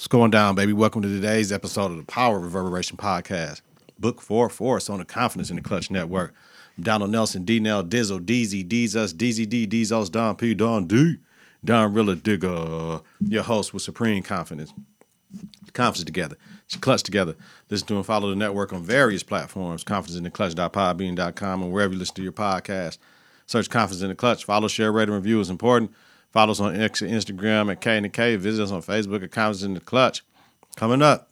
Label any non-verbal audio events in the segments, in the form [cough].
What's going down, baby? Welcome to today's episode of the Power Reverberation Podcast. Book four Force on the Konfidence in the Klutch Network. I'm Donald Nelson, D Nell, Dizzle, DZ, Deezus, DZD, Deezos, Don P, Don D, Don Rilla Digger, your host with Supreme Confidence. Confidence together. it's Clutch together. Listen to and follow the network on various platforms, confidenceintheclutch.podbean.com, and wherever you listen to your podcast. Search Konfidence in the Klutch. Follow, share, rate, and review is important. Follow us on X Instagram at K and K. Visit us on Facebook at Konfidence in the Klutch. Coming up,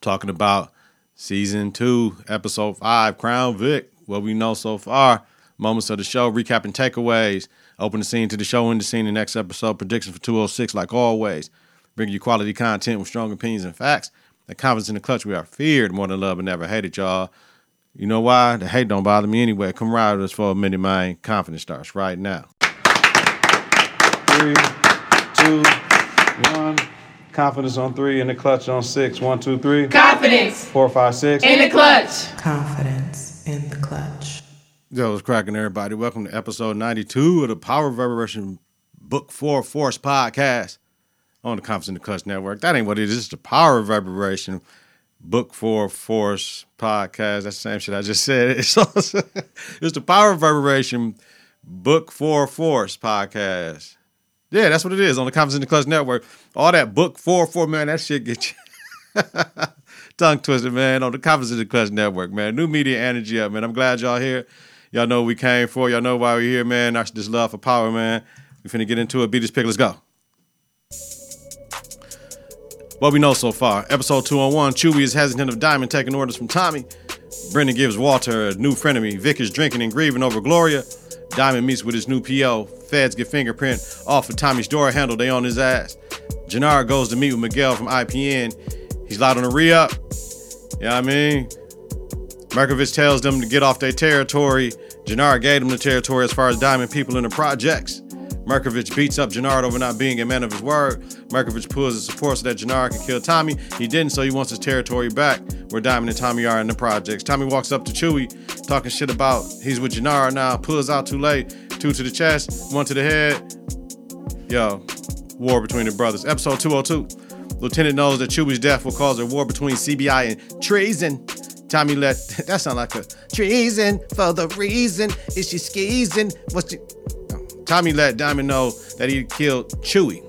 talking about season two, episode five, Crown Vic. What we know so far, moments of the show, recapping takeaways, open the scene to the show, in the scene, the next episode, predictions for 206, like always. Bring you quality content with strong opinions and facts. The confidence in the clutch, we are feared more than love and never hated, y'all. You know why? The hate don't bother me anyway. Come ride with us for a minute, man. Confidence starts right now three, two, one. Confidence on three, in the clutch on six. One, two, three. Confidence. Four, five, six. In the clutch. Confidence in the clutch. Yo, what's cracking, everybody? Welcome to episode 92 of the Power Reverberation Book 4 Force podcast on the Konfidence in the Klutch Network. That ain't what it is. It's the Power Reverberation Book 4 Force podcast. That's the same shit I just said. [laughs] It's, also, it's the Power Reverberation Book 4 Force podcast. Yeah, that's what it is on the Konfidence in the Klutch Network. All that book four four man, that shit get you [laughs] tongue twisted, man. On the Konfidence in the Klutch Network, man. New media energy up, man. I'm glad y'all here. Y'all know we came for. Y'all know why we're here, man. That's just love for power, man. We finna get into it. Beat this pick. Let's go. What we know so far. Episode 201. Chewy is hesitant of Diamond taking orders from Tommy. Brendan gives Walter a new frenemy. Vic is drinking and grieving over Gloria. Diamond meets with his new PO. Feds get fingerprint off of Tommy's door handle. They on his ass. Jenard goes to meet with Miguel from IPN. He's loud on the re up. You know what I mean? Markovich tells them to get off their territory. Jenard gave them the territory as far as Diamond people in the projects. Markovich beats up Jenard over not being a man of his word. Markovich pulls his support so that Jenard can kill Tommy. He didn't, so he wants his territory back where Diamond and Tommy are in the projects. Tommy walks up to Chewie, talking shit about he's with Jenard now, pulls out too late, two to the chest, one to the head. Yo, war between the brothers. Episode 202. Lieutenant knows that Chewie's death will cause a war between CBI and treason. Tommy let [laughs] that sound like a treason for the reason is she skeezing? What's she? Tommy let Diamond know that he killed Chewy.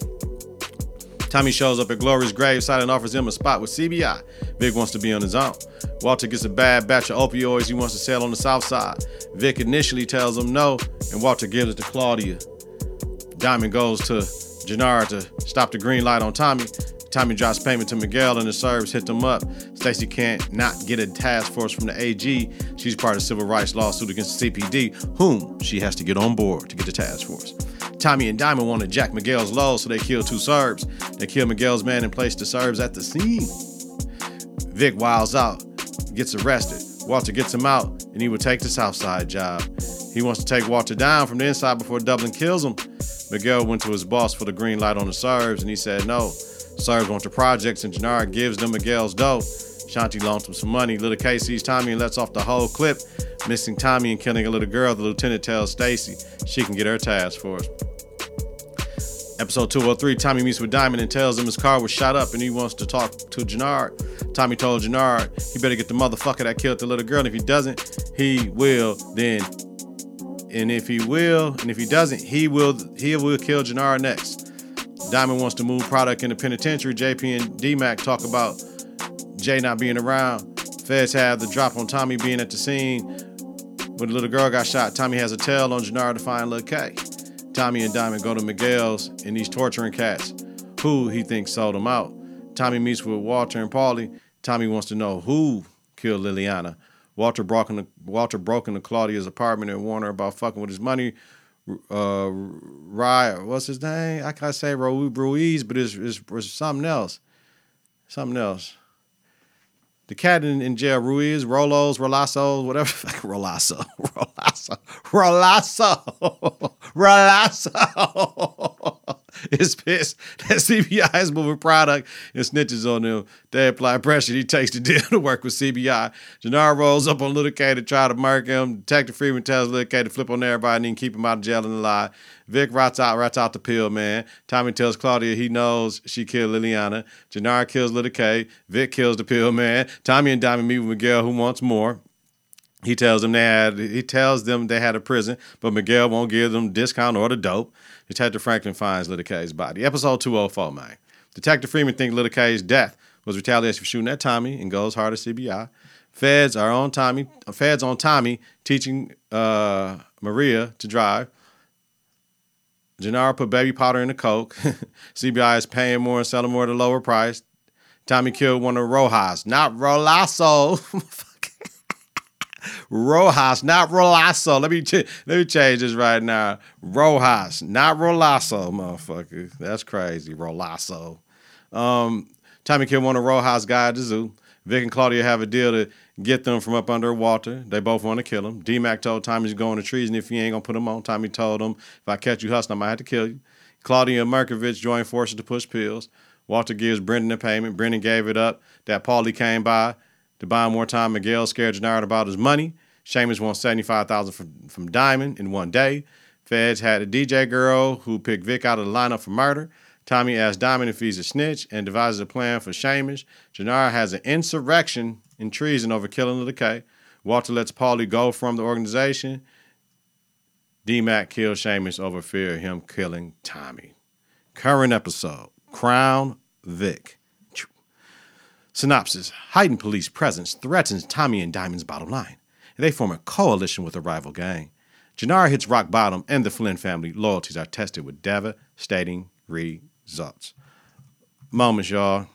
Tommy shows up at Gloria's gravesite and offers him a spot with CBI. Vic wants to be on his own. Walter gets a bad batch of opioids he wants to sell on the south side. Vic initially tells him no, and Walter gives it to Claudia. Diamond goes to Jenard to stop the green light on Tommy. Tommy drops payment to Miguel and the Serbs hit them up. Stacy can't not get a task force from the AG. She's part of civil rights lawsuit against the CPD, whom she has to get on board to get the task force. Tommy and Diamond want to jack Miguel's low, so they kill two Serbs. They kill Miguel's man and place the Serbs at the scene. Vic wiles out, gets arrested. Walter gets him out, and he will take the Southside job. He wants to take Walter down from the inside before Dublin kills him. Miguel went to his boss for the green light on the Serbs, and he said no. Serbs want the projects, and Jenard gives them Miguel's dough. Shanti loans him some money. Little K sees Tommy and lets off the whole clip. Missing Tommy and killing a little girl, the lieutenant tells Stacy she can get her task force. Episode 203, Tommy meets with Diamond and tells him his car was shot up and he wants to talk to Jenard. Tommy told Jenard he better get the motherfucker that killed the little girl. And if he doesn't, he will then. And if he will, and if he doesn't, he will he will kill Jenard next. Diamond wants to move product in the penitentiary. JP and DMAC talk about Jay not being around. Feds have the drop on Tommy being at the scene. When the little girl got shot, Tommy has a tail on Jenard to find Lil K. Tommy and Diamond go to Miguel's and he's torturing cats. Who he thinks sold him out. Tommy meets with Walter and Paulie. Tommy wants to know who killed Liliana. Walter broke into, Walter broke into Claudia's apartment and warned her about fucking with his money. Uh, Rye, what's his name? I can't say Ruiz, but it's, it's, it's something else. Something else. The cat in, in jail, Ruiz, Rolos, Rolasso, whatever. [laughs] Rolasso, Rolasso, Rolasso, [laughs] Rolasso. [laughs] is pissed that CBI is moving product and snitches on them. They apply pressure. He takes the [laughs] deal to work with CBI. Jenard rolls up on Little K to try to murk him. Detective Freeman tells Little K to flip on everybody and then keep him out of jail and alive. Vic rats out, rats out the pill, man. Tommy tells Claudia he knows she killed Liliana. Jenard kills Little K. Vic kills the pill, man. Tommy and Diamond meet with Miguel, who wants more. He tells them they had he tells them they had a prison, but Miguel won't give them discount or the dope. Detective Franklin finds Little K's body. Episode 204, man. Detective Freeman thinks Little K's death was retaliation for shooting at Tommy and goes hard at CBI. Feds are on Tommy. Feds on Tommy teaching uh, Maria to drive. Jenard put baby powder in the coke. [laughs] CBI is paying more and selling more at a lower price. Tommy killed one of Rojas, not Rolasso. [laughs] Rojas, not Rolasso. Let me ch- let me change this right now. Rojas, not Rolasso, motherfucker. That's crazy. Rolasso. Um, Tommy killed one of Rojas' guy at the zoo. Vic and Claudia have a deal to get them from up under water. They both want to kill him. D-Mac told Tommy he's going to and if he ain't gonna put him on. Tommy told him, if I catch you hustling, I might have to kill you. Claudia and Markovich join forces to push pills. Walter gives Brendan a payment. Brendan gave it up. That Paulie came by to buy more time. Miguel scared Jenard about his money. Seamus won 75000 from, from Diamond in one day. Feds had a DJ girl who picked Vic out of the lineup for murder. Tommy asked Diamond if he's a snitch and devises a plan for Seamus. Jenard has an insurrection in treason over killing the K. Walter lets Paulie go from the organization. D-Mac kills Seamus over fear of him killing Tommy. Current episode, Crown Vic. Synopsis Heightened police presence threatens Tommy and Diamond's bottom line. They form a coalition with a rival gang. Jenard hits rock bottom, and the Flynn family loyalties are tested with devastating results. Moments, y'all.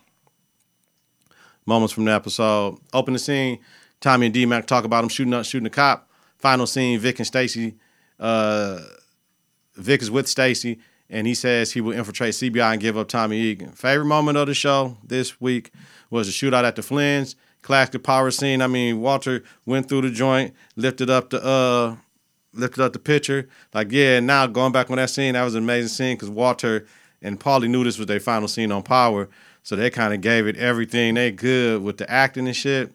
Moments from the episode. Open the scene. Tommy and D-Mac talk about him shooting up, shooting a cop. Final scene, Vic and Stacy. Uh, Vic is with Stacy, and he says he will infiltrate CBI and give up Tommy Egan. Favorite moment of the show this week was the shootout at the Flynn's. Classic power scene. I mean, Walter went through the joint, lifted up the uh, lifted up the picture. Like, yeah, now going back on that scene, that was an amazing scene because Walter and Paulie knew this was their final scene on Power, so they kind of gave it everything they could with the acting and shit.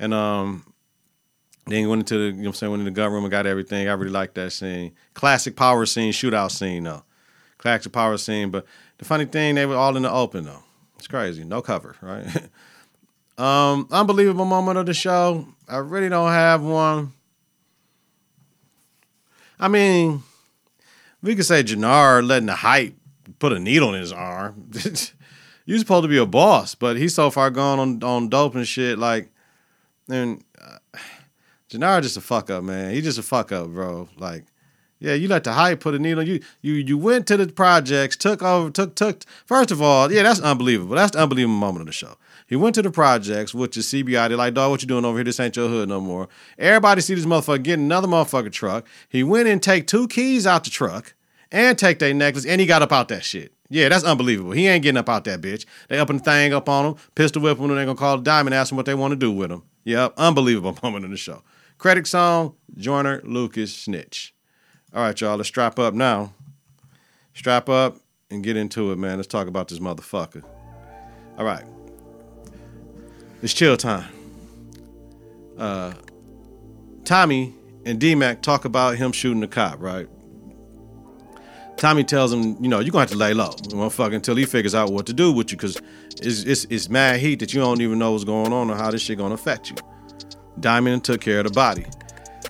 And um, then he went into the, you know what I'm saying, went in the gun room and got everything. I really liked that scene. Classic power scene, shootout scene though. Classic power scene. But the funny thing, they were all in the open though. It's crazy. No cover, right? [laughs] um, unbelievable moment of the show. I really don't have one. I mean, we could say Jenard letting the hype put a needle in his arm. [laughs] You're supposed to be a boss, but he's so far gone on on dope and shit. Like, and uh, Jenard just a fuck up, man. He just a fuck up, bro. Like, yeah, you let the hype put a needle. You you you went to the projects, took over, took took. First of all, yeah, that's unbelievable. That's the unbelievable moment of the show. He went to the projects, which is CBI. They're like, dog, what you doing over here? This ain't your hood no more. Everybody see this motherfucker getting another motherfucker truck. He went and take two keys out the truck and take their necklace, and he got up out that shit. Yeah, that's unbelievable. He ain't getting up out that bitch. They up and thing up on him, pistol whip him, and they gonna call the diamond, ask him what they want to do with him. Yep, unbelievable [laughs] moment in the show. Credit song, Joyner Lucas Snitch. All right, y'all, let's strap up now. Strap up and get into it, man. Let's talk about this motherfucker. All right. It's chill time. Uh, Tommy and D-Mac talk about him shooting the cop, right? Tommy tells him, you know, you're gonna have to lay low, motherfucker, until he figures out what to do with you, because it's, it's, it's mad heat that you don't even know what's going on or how this shit gonna affect you. Diamond took care of the body.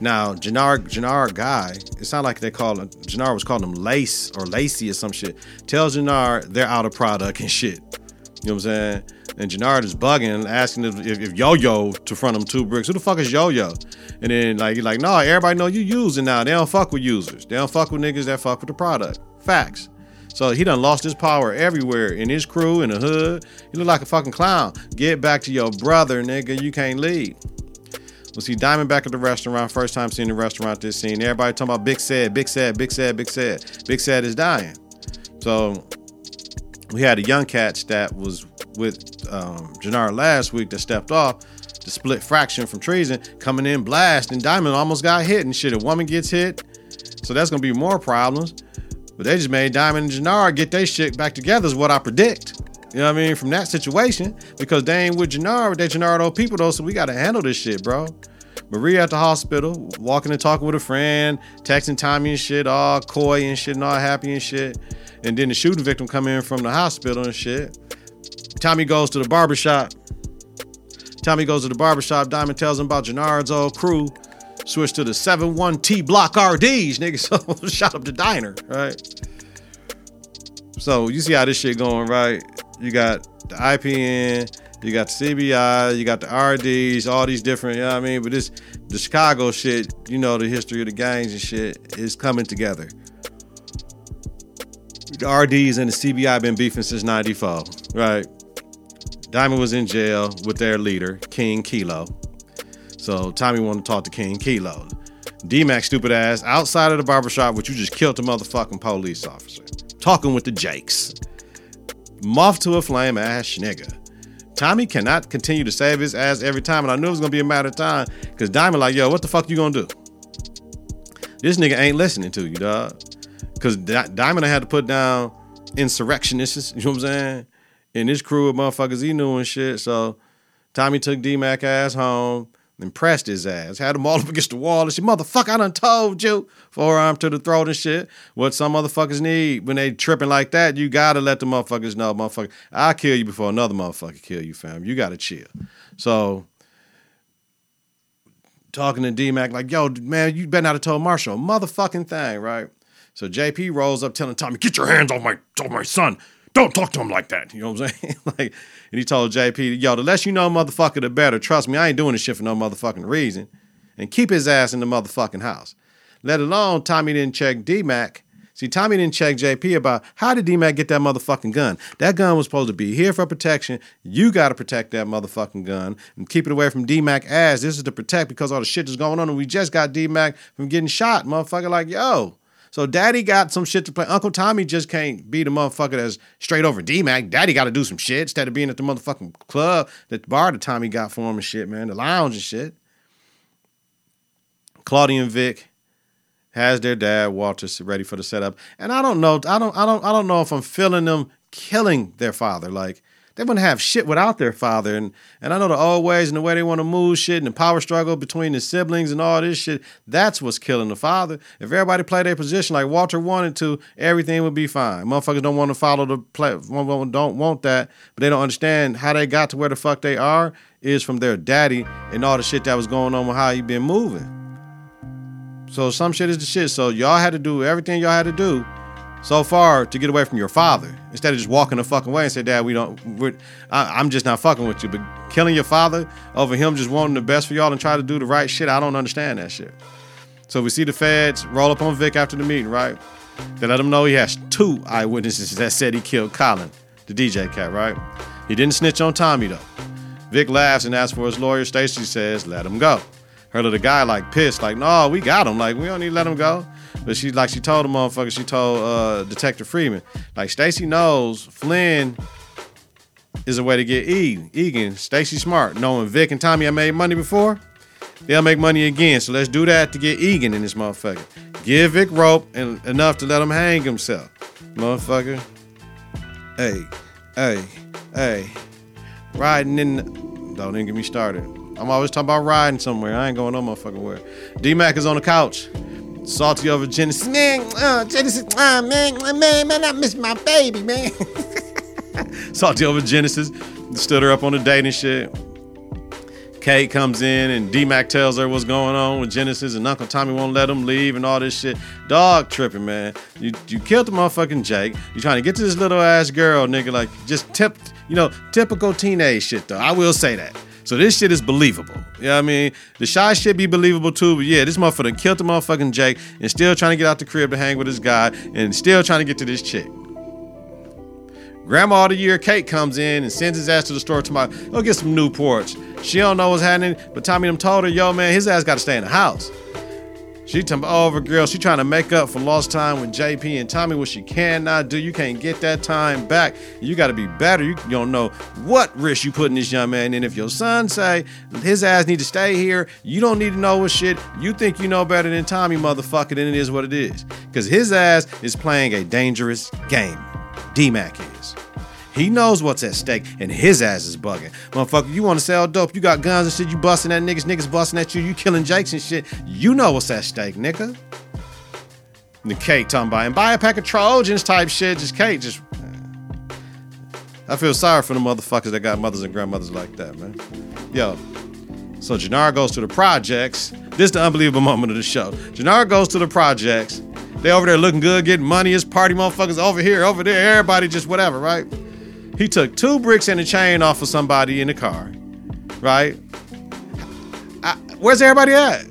Now, Jenard, Jenard guy, it's not like they call him, Jenard was calling him Lace or Lacey or some shit. Tells Jenard they're out of product and shit. You know what I'm saying? And Jenard is bugging, asking if, if, if Yo-Yo to front him two bricks. Who the fuck is Yo-Yo? And then like he's like, no, everybody know you using now. They don't fuck with users. They don't fuck with niggas that fuck with the product. Facts. So he done lost his power everywhere in his crew, in the hood. He look like a fucking clown. Get back to your brother, nigga. You can't leave. We'll see Diamond back at the restaurant. First time seeing the restaurant this scene. Everybody talking about Big Sad, Big Sad, Big Sad, Big Sad. Big Sad is dying. So we had a young catch that was with um, Jenard last week that stepped off the split fraction from treason coming in blast and Diamond almost got hit and shit. A woman gets hit, so that's gonna be more problems. But they just made Diamond and Jenard get their shit back together is what I predict. You know what I mean? From that situation. Because they ain't with Jenard, they old people though, so we gotta handle this shit, bro. Maria at the hospital, walking and talking with a friend, texting Tommy and shit, all coy and shit, and all happy and shit. And then the shooting victim come in from the hospital and shit. Tommy goes to the barbershop. Tommy goes to the barbershop. Diamond tells him about Jenard's old crew. Switch to the 7-1T block RDs, nigga. [laughs] So shot up the diner, right? So you see how this shit going, right? You got the IPN, you got the CBI, you got the RDs, all these different, you know what I mean? But this the Chicago shit, you know, the history of the gangs and shit is coming together. The RDs and the CBI been beefing since 94, right? Diamond was in jail with their leader, King Kilo. So Tommy wanted to talk to King Kilo. D-Mac stupid ass outside of the barbershop, which you just killed the motherfucking police officer. Talking with the Jakes. Moth to a flame ass nigga. Tommy cannot continue to save his ass every time, and I knew it was gonna be a matter of time. Cause Diamond like, yo, what the fuck you gonna do? This nigga ain't listening to you, dog. Cause Di- Diamond had to put down insurrectionists, [laughs] you know what I'm saying? And this crew of motherfuckers he knew and shit. So Tommy took D-Mac ass home and pressed his ass. Had him all up against the wall and said, motherfucker, I done told you. Forearm to the throat and shit. What some motherfuckers need when they tripping like that, you gotta let the motherfuckers know, motherfucker, I'll kill you before another motherfucker kill you, fam. You gotta chill. So talking to D-Mac like, yo, man, you better not have told Marshall a motherfucking thing, right? So JP rolls up telling Tommy, get your hands off my off my son. Don't talk to him like that. You know what I'm saying? [laughs] like, and he told JP, yo, the less you know, motherfucker, the better. Trust me, I ain't doing this shit for no motherfucking reason. And keep his ass in the motherfucking house. Let alone Tommy didn't check D-Mac. See, Tommy didn't check JP about how did D-Mac get that motherfucking gun? That gun was supposed to be here for protection. You got to protect that motherfucking gun and keep it away from D-Mac ass. This is to protect because all the shit is going on and we just got D-Mac from getting shot. Motherfucker like, yo, so daddy got some shit to play. Uncle Tommy just can't be the motherfucker that's straight over D-Mac. Daddy got to do some shit instead of being at the motherfucking club, that bar that Tommy got for him and shit, man. The lounge and shit. Claudia and Vic has their dad Walter ready for the setup, and I don't know, I don't, I don't, I don't know if I'm feeling them killing their father. Like they wouldn't have shit without their father, and and I know the old ways and the way they want to move shit and the power struggle between the siblings and all this shit. That's what's killing the father. If everybody played their position like Walter wanted to, everything would be fine. Motherfuckers don't want to follow the play, don't want that, but they don't understand how they got to where the fuck they are is from their daddy and all the shit that was going on with how he been moving. So some shit is the shit. So y'all had to do everything y'all had to do so far to get away from your father instead of just walking the fucking way and say, Dad, we don't, I, am just not fucking with you. But killing your father over him just wanting the best for y'all and try to do the right shit, I don't understand that shit. So we see the feds roll up on Vic after the meeting, right? They let him know he has two eyewitnesses that said he killed Colin, the DJ cat, right? He didn't snitch on Tommy though. Vic laughs and asks for his lawyer. Stacy says, let him go her little guy like pissed, like, no, we got him. Like, we don't need to let him go. But she like she told the motherfucker, she told uh, Detective Freeman, like Stacy knows Flynn is a way to get E. Egan, Stacy smart. Knowing Vic and Tommy have made money before, they'll make money again. So let's do that to get Egan in this motherfucker. Give Vic rope and enough to let him hang himself. Motherfucker. Hey, hey, hey. Riding in the, don't even get me started. I'm always talking about riding somewhere. I ain't going no motherfucking where. D Mac is on the couch. Salty over Genesis. Man, uh, Genesis, uh, man, man, man, I miss my baby, man. [laughs] Salty over Genesis. Stood her up on the date and shit. Kate comes in and D Mac tells her what's going on with Genesis and Uncle Tommy won't let him leave and all this shit. Dog tripping, man. You you killed the motherfucking Jake. You trying to get to this little ass girl, nigga. Like just tip, you know, typical teenage shit though. I will say that. So this shit is believable. You know what I mean? The shy shit be believable too, but yeah, this motherfucker killed the motherfucking Jake and still trying to get out the crib to hang with his guy and still trying to get to this chick. Grandma of the year Kate comes in and sends his ass to the store tomorrow. Go get some Newports. She don't know what's happening, but Tommy them told her, yo man, his ass got to stay in the house. She talking about over girl. She trying to make up for lost time with JP and Tommy, what she cannot do. You can't get that time back. You got to be better. You, you don't know what risk you putting this young man in. If your son say his ass need to stay here, you don't need to know what shit. You think you know better than Tommy, motherfucker. Then it is what it is. Because his ass is playing a dangerous game. D-Mac is. He knows what's at stake, and his ass is bugging. Motherfucker, you want to sell dope? You got guns and shit. You busting at niggas. Niggas busting at you. You killing Jakes and shit. You know what's at stake, nigga. And the Kate talking about and buy a pack of Trojans type shit. Just Kate, just. I feel sorry for the motherfuckers that got mothers and grandmothers like that, man. Yo, so Jenard goes to the projects. This is the unbelievable moment of the show. Jenard goes to the projects. They over there looking good, getting money. It's party motherfuckers over here, over there. Everybody just whatever, right? He took two bricks and a chain off of somebody in the car, right? I, where's everybody at?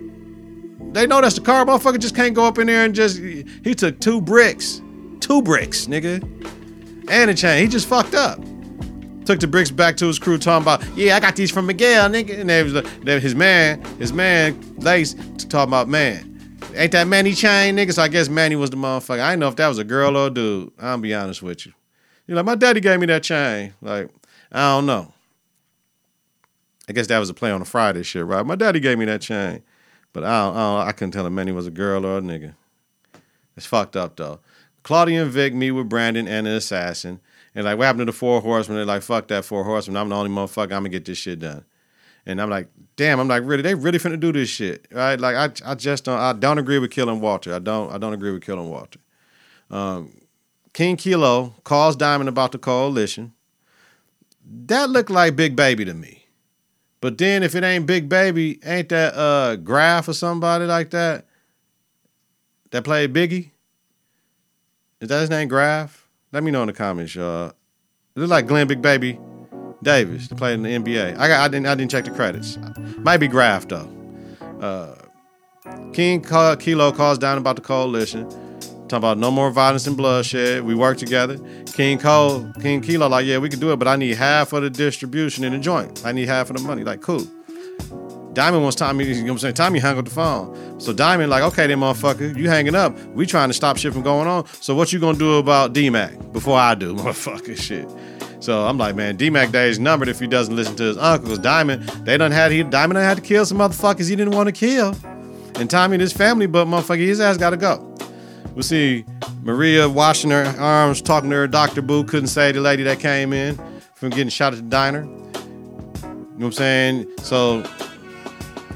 They know that's the car. Motherfucker just can't go up in there and just. He took two bricks, two bricks, nigga, and a chain. He just fucked up. Took the bricks back to his crew, talking about, yeah, I got these from Miguel, nigga. And there was there, his man, his man, Lace, talking about, man, ain't that Manny chain, nigga? So I guess Manny was the motherfucker. I didn't know if that was a girl or a dude. I'll be honest with you. You're like, my daddy gave me that chain. Like, I don't know. I guess that was a play on a Friday shit, right? My daddy gave me that chain. But I don't, I, don't, I couldn't tell him Manny was a girl or a nigga. It's fucked up though. Claudia and Vic meet with Brandon and an assassin. And like, what happened to the four horsemen? They're like, fuck that four horsemen. I'm the only motherfucker. I'm gonna get this shit done. And I'm like, damn, I'm like, really, they really finna do this shit. Right? Like I I just don't I don't agree with killing Walter. I don't I don't agree with killing Walter. Um, King Kilo calls Diamond about the coalition. That looked like Big Baby to me. But then if it ain't Big Baby, ain't that uh Graf or somebody like that? That played Biggie? Is that his name Graf? Let me know in the comments, y'all. It look like Glen Big Baby Davis to play in the NBA. I got I didn't I didn't check the credits. Might be Graf though. Uh, King Kilo calls down about the coalition. Talking about no more violence and bloodshed. We work together. King Cole, King Kilo, like, yeah, we can do it, but I need half of the distribution in the joint. I need half of the money. Like, cool. Diamond wants Tommy, you know what I'm saying? Tommy hung up the phone. So Diamond, like, okay, then motherfucker, you hanging up. We trying to stop shit from going on. So what you gonna do about D-Mac before I do, [laughs] motherfucker shit? So I'm like, man, D-Mac Day is numbered if he doesn't listen to his uncles. Diamond, they done had he Diamond done had to kill some motherfuckers he didn't want to kill. And Tommy and his family, but motherfucker, his ass gotta go. We see Maria washing her arms, talking to her Dr. Boo, couldn't say the lady that came in from getting shot at the diner. You know what I'm saying? So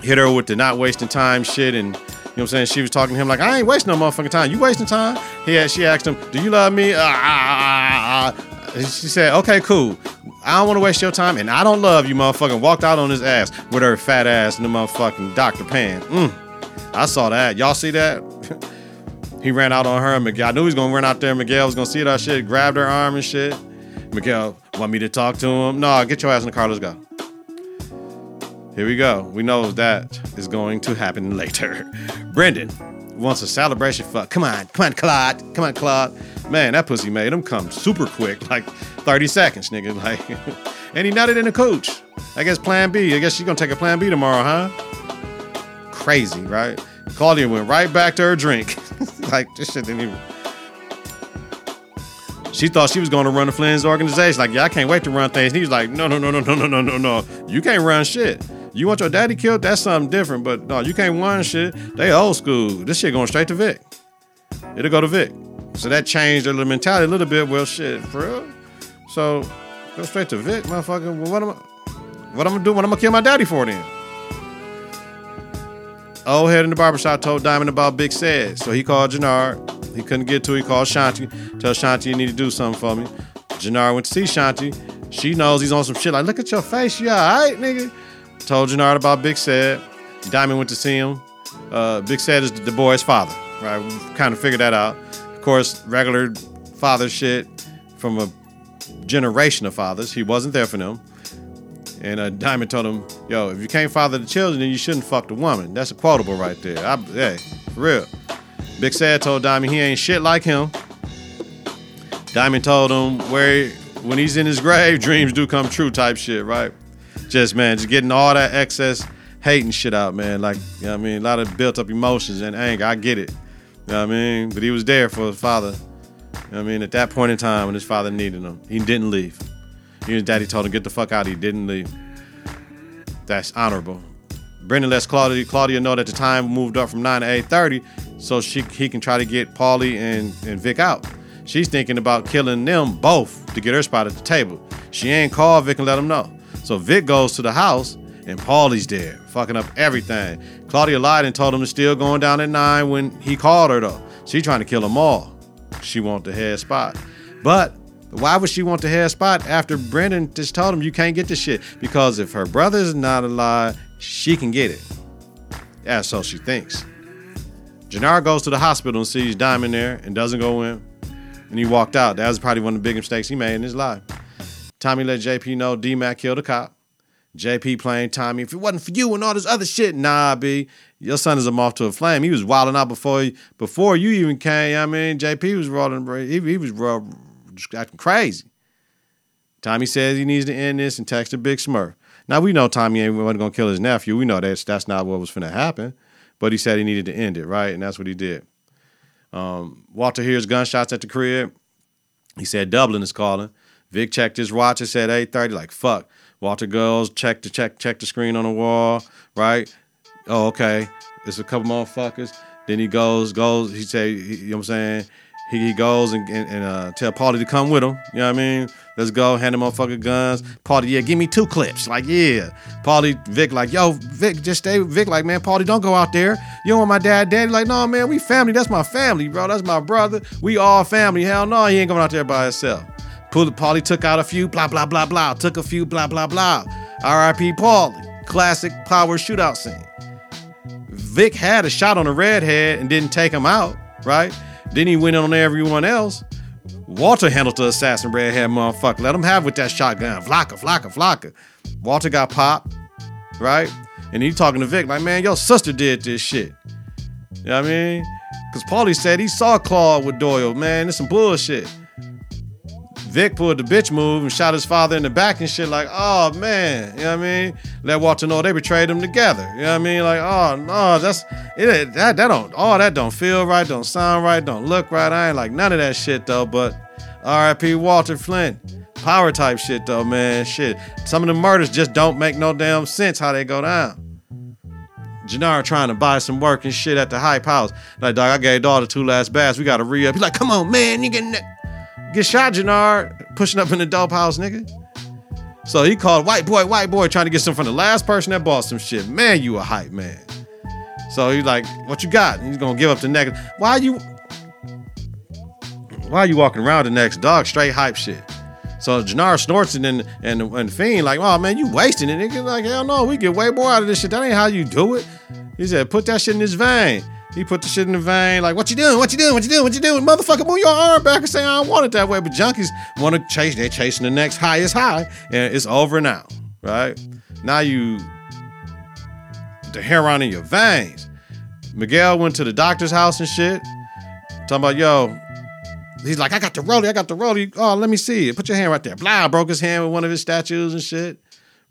hit her with the not wasting time shit and you know what I'm saying? She was talking to him like, I ain't wasting no motherfucking time. You wasting time? Had, she asked him, Do you love me? Ah. She said, Okay, cool. I don't want to waste your time, and I don't love you, motherfucking. Walked out on his ass with her fat ass in the motherfucking Dr. Pan. Mm. I saw that. Y'all see that? [laughs] He ran out on her. Miguel, I knew he was gonna run out there. Miguel was gonna see that shit, grabbed her arm and shit. Miguel, want me to talk to him? No, get your ass in the car. Let's go. Here we go. We know that is going to happen later. [laughs] Brendan wants a celebration fuck. Come on, come on, Claude. Come on, Claude. Man, that pussy made him come super quick, like 30 seconds, nigga. [laughs] Like, and he nutted in the coach. I guess plan B. I guess she's gonna take a plan B tomorrow, huh? Crazy, right? Claudia went right back to her drink. [laughs] [laughs] like this shit didn't even. She thought she was going to run the Flynn's organization. Like, yeah, I can't wait to run things. And he was like, no, no, no, no, no, no, no, no, no. You can't run shit. You want your daddy killed? That's something different. But no, you can't run shit. They old school. This shit going straight to Vic. It'll go to Vic. So that changed their mentality a little bit. Well, shit, for real. So go straight to Vic, motherfucker. Well, what am I? What I'm gonna do? What I'm gonna kill my daddy for then? Old head in the barbershop told Diamond about Big Said, so he called Jenard. He couldn't get to it. He called Shanti. Tell Shanti you need to do something for me. Jenard went to see Shanti. She knows he's on some shit. Like, look at your face. You all right, nigga? Told Jenard about Big Said. Diamond went to see him. Uh, Big Said is the boy's father, right? We kind of figured that out. Of course, regular father shit from a generation of fathers. He wasn't there for them. And uh, Diamond told him, "Yo, if you can't father the children, then you shouldn't fuck the woman." That's a quotable right there. I, hey, for real. Big Sad told Diamond he ain't shit like him. Diamond told him where when he's in his grave, [laughs] dreams do come true type shit, right? Just man, just getting all that excess hating shit out, man. Like, you know what I mean? A lot of built up emotions and anger. I get it. You know what I mean? But he was there for his father. You know what I mean? At that point in time when his father needed him, he didn't leave. His daddy told him, get the fuck out. He didn't leave. That's honorable. Brendan lets Claudia, Claudia know that the time moved up from 9 to 8.30 so she he can try to get Paulie and, and Vic out. She's thinking about killing them both to get her spot at the table. She ain't called Vic and let him know. So Vic goes to the house and Paulie's there, fucking up everything. Claudia lied and told him to still going down at 9 when he called her though. She trying to kill them all. She want the head spot. But why would she want the head spot after Brendan just told him you can't get this shit? Because if her brother's not alive, she can get it. That's so she thinks. Jenard goes to the hospital and sees Diamond there and doesn't go in. And he walked out. That was probably one of the biggest mistakes he made in his life. Tommy let JP know D Mac killed a cop. JP playing Tommy. If it wasn't for you and all this other shit, nah, B, your son is a moth to a flame. He was wilding out before before you even came. I mean, JP was rolling. He, he was just acting crazy. Tommy says he needs to end this and texted Big Smurf. Now we know Tommy ain't gonna kill his nephew. We know that's that's not what was gonna happen. But he said he needed to end it, right? And that's what he did. Um, Walter hears gunshots at the crib. He said Dublin is calling. Vic checked his watch and said 8:30. Like fuck. Walter goes, check the check, check the screen on the wall, right? Oh, okay. It's a couple motherfuckers. Then he goes, goes, he say, you know what I'm saying? He, he goes and, and, and uh, tell Paulie to come with him. You know what I mean? Let's go, hand him motherfucking guns. Paulie, yeah, give me two clips. Like, yeah. Paulie, Vic, like, yo, Vic, just stay. Vic, like, man, Paulie, don't go out there. You don't want my dad, daddy. Like, no, man, we family. That's my family, bro. That's my brother. We all family. Hell no, he ain't going out there by himself. Paulie took out a few, blah, blah, blah, blah. Took a few, blah, blah, blah. R.I.P. Paulie. Classic power shootout scene. Vic had a shot on the redhead and didn't take him out, right? Then he went on everyone else. Walter handled the assassin redhead motherfucker. Let him have with that shotgun. Flocka, flocka, flocka. Walter got popped, right? And he talking to Vic like, man, your sister did this shit. You know what I mean? Because Paulie said he saw Claude with Doyle. Man, it's some bullshit. Vic pulled the bitch move and shot his father in the back and shit like, oh man, you know what I mean? Let Walter know they betrayed him together. You know what I mean? Like, oh no, that's it that that don't all that don't feel right, don't sound right, don't look right. I ain't like none of that shit though, but R.I.P. Walter Flynn. Power type shit though, man. Shit. Some of the murders just don't make no damn sense how they go down. Jenard trying to buy some work and shit at the hype house. Like, dog, I gave daughter two last baths. We gotta re up. He's like, come on, man, you getting that Get shot, Jenard, pushing up in the dope house, nigga. So he called white boy, white boy, trying to get some from the last person that bought some shit. Man, you a hype man. So he's like, what you got? And he's gonna give up the next. Why you why are you walking around the next dog? Straight hype shit. So Jenard snorts it and and and Fiend like, oh man, you wasting it. Nigga like, hell no, we get way more out of this shit. That ain't how you do it. He said, put that shit in his vein. He put the shit in the vein, like, what you doing? What you doing? What you doing? What you doing? Motherfucker, move your arm back and say, I don't want it that way. But junkies want to chase, they're chasing the next highest high, and it's over now, right? Now you, the heroin in your veins. Miguel went to the doctor's house and shit, talking about, yo, he's like, I got the rollie, I got the rollie. Oh, let me see it. Put your hand right there. Blah, broke his hand with one of his statues and shit,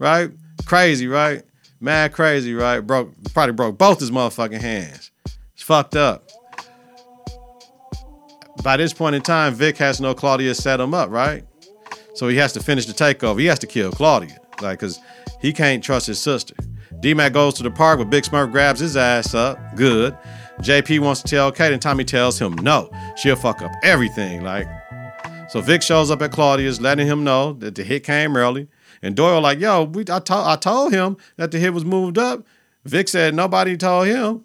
right? Crazy, right? Mad crazy, right? Broke, probably broke both his motherfucking hands. It's fucked up. By this point in time, Vic has no Claudia set him up, right? So he has to finish the takeover. He has to kill Claudia, like, cause he can't trust his sister. D-Mac goes to the park, but Big Smurf grabs his ass up. Good. JP wants to tell Kate, and Tommy tells him no. She'll fuck up everything. Like, so Vic shows up at Claudia's, letting him know that the hit came early. And Doyle like, yo, we, I, to- I told him that the hit was moved up. Vic said nobody told him.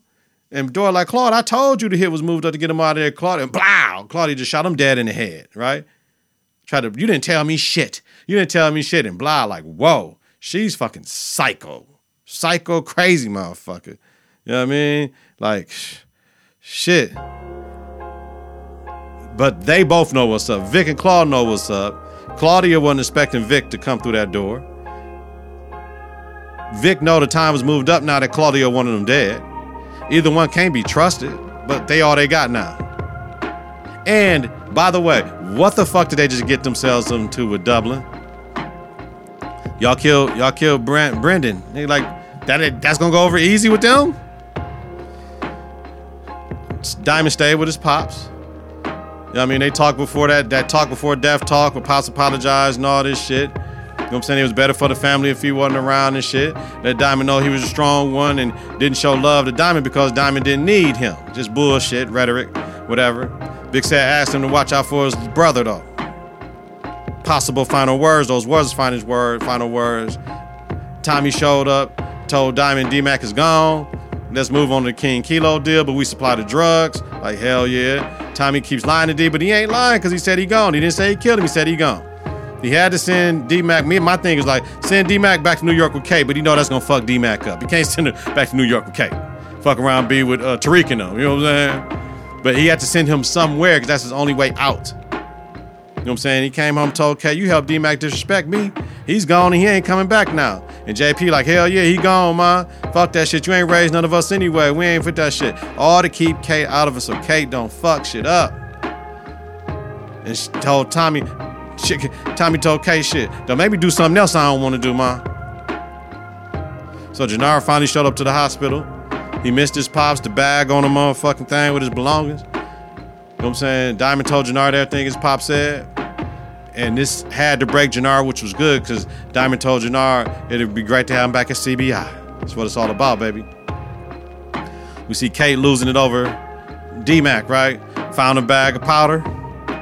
And Doyle like, Claude, I told you the hit was moved up to get him out of there. Claude, and blah, Claudia just shot him dead in the head, right? Try to, you didn't tell me shit. You didn't tell me shit. And blah, like, whoa, she's fucking psycho. Psycho crazy motherfucker. You know what I mean? Like, shit. But they both know what's up. Vic and Claude know what's up. Claudia wasn't expecting Vic to come through that door. Vic know the time was moved up now that Claudia wanted him dead. Either one can't be trusted, but they all they got now. And by the way, what the fuck did they just get themselves into with Dublin? Y'all kill y'all kill Brent Brendan. They like That that's gonna go over easy with them. Diamond stayed with his pops. You know I mean? They talked before that, that talk before death talk, where Pops apologized and all this shit. You know what I'm saying? It was better for the family if he wasn't around and shit. Let Diamond know he was a strong one and didn't show love to Diamond because Diamond didn't need him. Just bullshit, rhetoric, whatever. Big Sad asked him to watch out for his brother though. Possible final words, those words final words, final words. Tommy showed up, told Diamond D-Mac is gone. Let's move on to the King Kilo deal, but we supply the drugs. Like hell yeah. Tommy keeps lying to D, but he ain't lying because he said he gone. He didn't say he killed him. He said he gone. He had to send D Mac. Me, and my thing is like send D Mac back to New York with K, but you know that's gonna fuck D Mac up. He can't send him back to New York with K. Fuck around, be with uh, Tariq and them. You know what I'm saying? But he had to send him somewhere because that's his only way out. You know what I'm saying? He came home, told K, you helped D Mac disrespect me. He's gone and he ain't coming back now. And JP like, hell yeah, he gone, man. Fuck that shit. You ain't raised none of us anyway. We ain't fit that shit. All to keep Kate out of it so Kate don't fuck shit up. And she told Tommy, shit, Tommy told Kate shit. Don't make me do something else I don't want to do, man. So Jenard finally showed up to the hospital. He missed his pops, the bag on the motherfucking thing with his belongings. You know what I'm saying? Diamond told Jenard everything his pop said and this had to break Jenard, which was good because Diamond told Jenard it'd be great to have him back at CBI. That's what it's all about, baby. We see Kate losing it over D-Mac, right? Found a bag of powder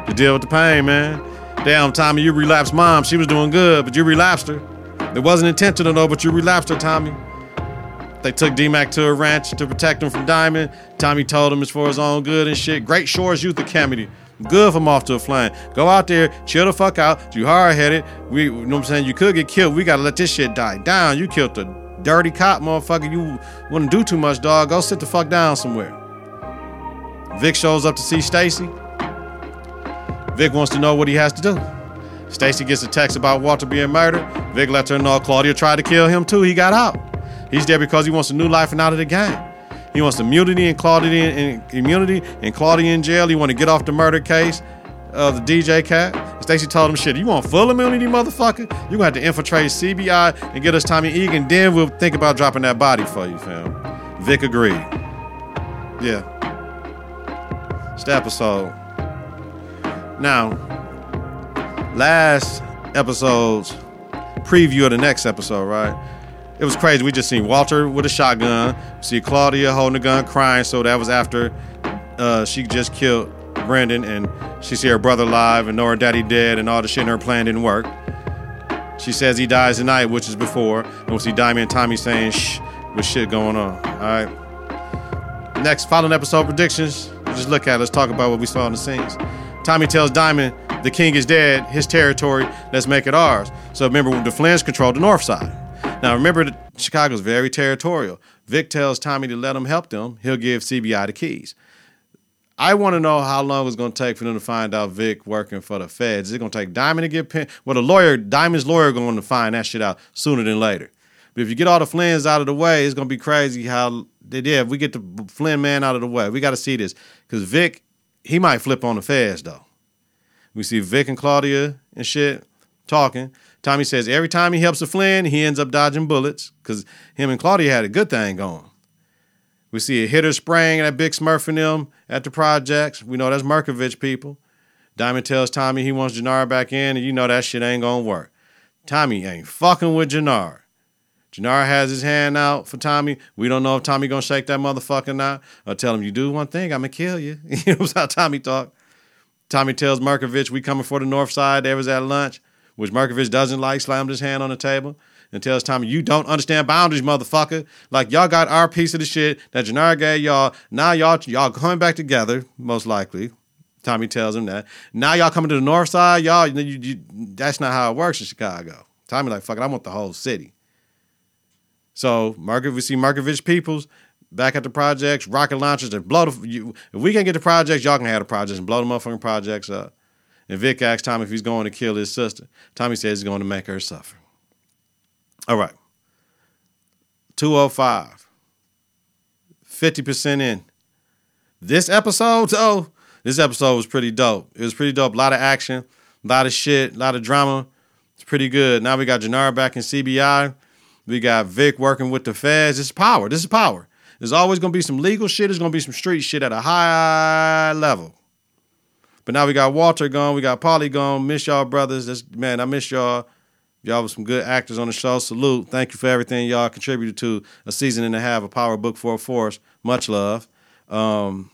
to deal with the pain, man. Damn, Tommy, you relapsed mom. She was doing good, but you relapsed her. It wasn't intentional though, but you relapsed her, Tommy. They took D-Mac to a ranch to protect him from Diamond. Tommy told him it's for his own good and shit. Great Shores Youth Academy. Good from off to a flame. Go out there, chill the fuck out. You hard headed. We, you know what I'm saying? You could get killed. We gotta let this shit die down. You killed the dirty cop, motherfucker. You wouldn't do too much, dog. Go sit the fuck down somewhere. Vic shows up to see Stacy. Vic wants to know what he has to do. Stacy gets a text about Walter being murdered. Vic lets her know Claudia tried to kill him too. He got out. He's there because he wants a new life and out of the game. He wants immunity and Claudia in, immunity and Claudia in jail. He want to get off the murder case of the DJ cat. Stacy told him, "Shit, you want full immunity, motherfucker? You gonna have to infiltrate CBI and get us Tommy Egan. Then we'll think about dropping that body for you, fam." Vic agreed. Yeah. The episode. Now, last episode's preview of the next episode, right? It was crazy. We just seen Walter with a shotgun. See Claudia holding a gun, crying. So that was after uh, she just killed Brendan, and she see her brother alive and know her daddy dead, and all the shit in her plan didn't work. She says he dies tonight, which is before, and we see Diamond and Tommy saying shh with shit going on. All right. Next, following episode predictions. Just look at it. Let's talk about what we saw in the scenes. Tommy tells Diamond the king is dead, his territory. Let's make it ours. So remember, the Flynn's controlled the north side. Now remember, Chicago's very territorial. Vic tells Tommy to let him help them. He'll give CBI the keys. I want to know how long it's going to take for them to find out Vic working for the feds. Is it going to take Diamond to get pen? Well, the lawyer, Diamond's lawyer, going to find that shit out sooner than later. But if you get all the Flynn's out of the way, it's going to be crazy how they did. If we get the Flynn man out of the way, we got to see this because Vic, he might flip on the feds though. We see Vic and Claudia and shit talking. Tommy says every time he helps a Flynn, he ends up dodging bullets because him and Claudia had a good thing going. We see a hitter spraying at Big Smurf and them at the projects. We know that's Markovich people. Diamond tells Tommy he wants Jenard back in, and you know that shit ain't gonna work. Tommy ain't fucking with Jenard. Jenard has his hand out for Tommy. We don't know if Tommy gonna shake that motherfucker or not. Or tell him, you do one thing, I'm gonna kill you. [laughs] you know how Tommy talk. Tommy tells Markovich we coming for the north side. They was at lunch which Markovich doesn't like, slammed his hand on the table and tells Tommy, You don't understand boundaries, motherfucker. Like y'all got our piece of the shit that Jenard gave y'all. Now y'all y'all coming back together, most likely. Tommy tells him that. Now y'all coming to the north side, y'all. You, you, that's not how it works in Chicago. Tommy like, fuck it, I want the whole city. So Markovich, we see Markovich peoples back at the projects, rocket launchers, and blow the. You, if we can get the projects, y'all can have the projects and blow the motherfucking projects up. And Vic asks Tommy if he's going to kill his sister. Tommy says he's going to make her suffer. All right. 205. 50% in. This episode, oh, this episode was pretty dope. It was pretty dope. A lot of action, a lot of shit, a lot of drama. It's pretty good. Now we got Jenard back in CBI. We got Vic working with the feds. This is power. This is power. There's always gonna be some legal shit. There's gonna be some street shit at a high level. But now we got Walter gone. We got Paulie gone. Miss y'all brothers. This man, I miss y'all. Y'all were some good actors on the show. Salute. Thank you for everything y'all contributed to a season and a half of Power Book for a Force. Much love. Um,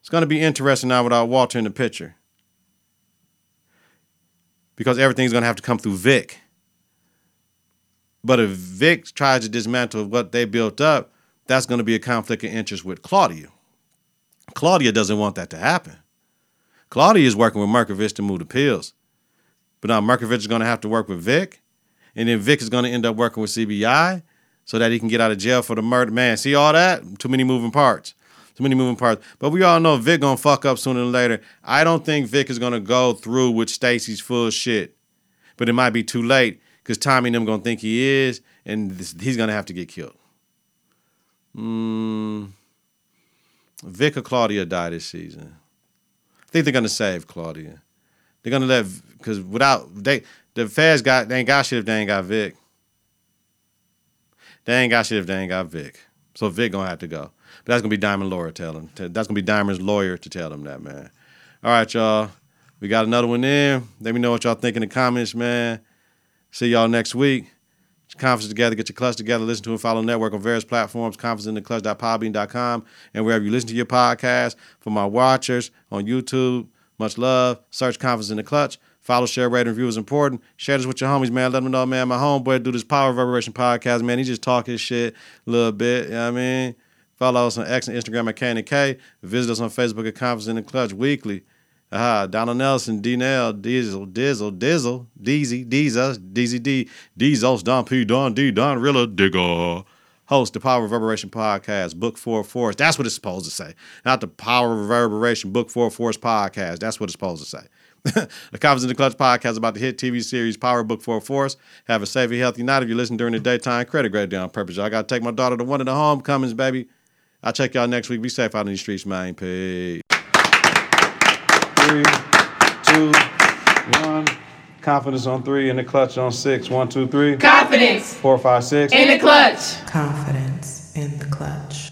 it's going to be interesting now without Walter in the picture because everything's going to have to come through Vic. But if Vic tries to dismantle what they built up, that's going to be a conflict of interest with Claudia. Claudia doesn't want that to happen. Claudia is working with Markovich to move the pills. But now Markovich is going to have to work with Vic. And then Vic is going to end up working with CBI so that he can get out of jail for the murder. Man, see all that? Too many moving parts. Too many moving parts. But we all know Vic gonna fuck up sooner than later. I don't think Vic is gonna go through with Stacy's full shit. But it might be too late because Tommy and them gonna think he is, and this, he's gonna have to get killed. Mm, Vic or Claudia die this season. I think they're gonna save Claudia. They're gonna let because without they the feds got they ain't got shit if they ain't got Vic. They ain't got shit if they ain't got Vic. So Vic gonna have to go. But that's gonna be Diamond lawyer tell him. That's gonna be Diamond's lawyer to tell him that, man. All right, y'all. We got another one in. Let me know what y'all think in the comments, man. See y'all next week. Conference together, get your clutch together, listen to and follow network on various platforms, konfidenceintheklutch.podbean.com, and wherever you listen to your podcast. For my watchers on YouTube, much love. Search Konfidence in the Klutch. Follow, share, rate, and review is important. Share this with your homies, man. Let them know, man. My homeboy do this Power Reverberation podcast, man. He just talk his shit a little bit. You know what I mean? Follow us on X and Instagram at KintheK. Visit us on Facebook at Konfidence in the Klutch weekly. Aha, Donald Nelson, D Nell, Diesel, Dizzle, Dizzle, Deezy, Deezus, Deezy D, Deezos, Don P, Don D, Don Rilla, Digger. Host the Power Reverberation Podcast, Book Four Force. That's what it's supposed to say. Not the Power Reverberation Book Four Force Podcast. That's what it's supposed to say. [laughs] the Konfidence in the Klutch podcast about the hit TV series Power Book Four Force. Have a safe and healthy night if you listen during the daytime. Credit grade down purpose. I got to take my daughter to one of the homecomings, baby. I'll check y'all next week. Be safe out in these streets, man. Peace. Three, two, one. Confidence on three and the clutch on six. One, two, three. Confidence Four, five, six. in the clutch. Konfidence in the Klutch.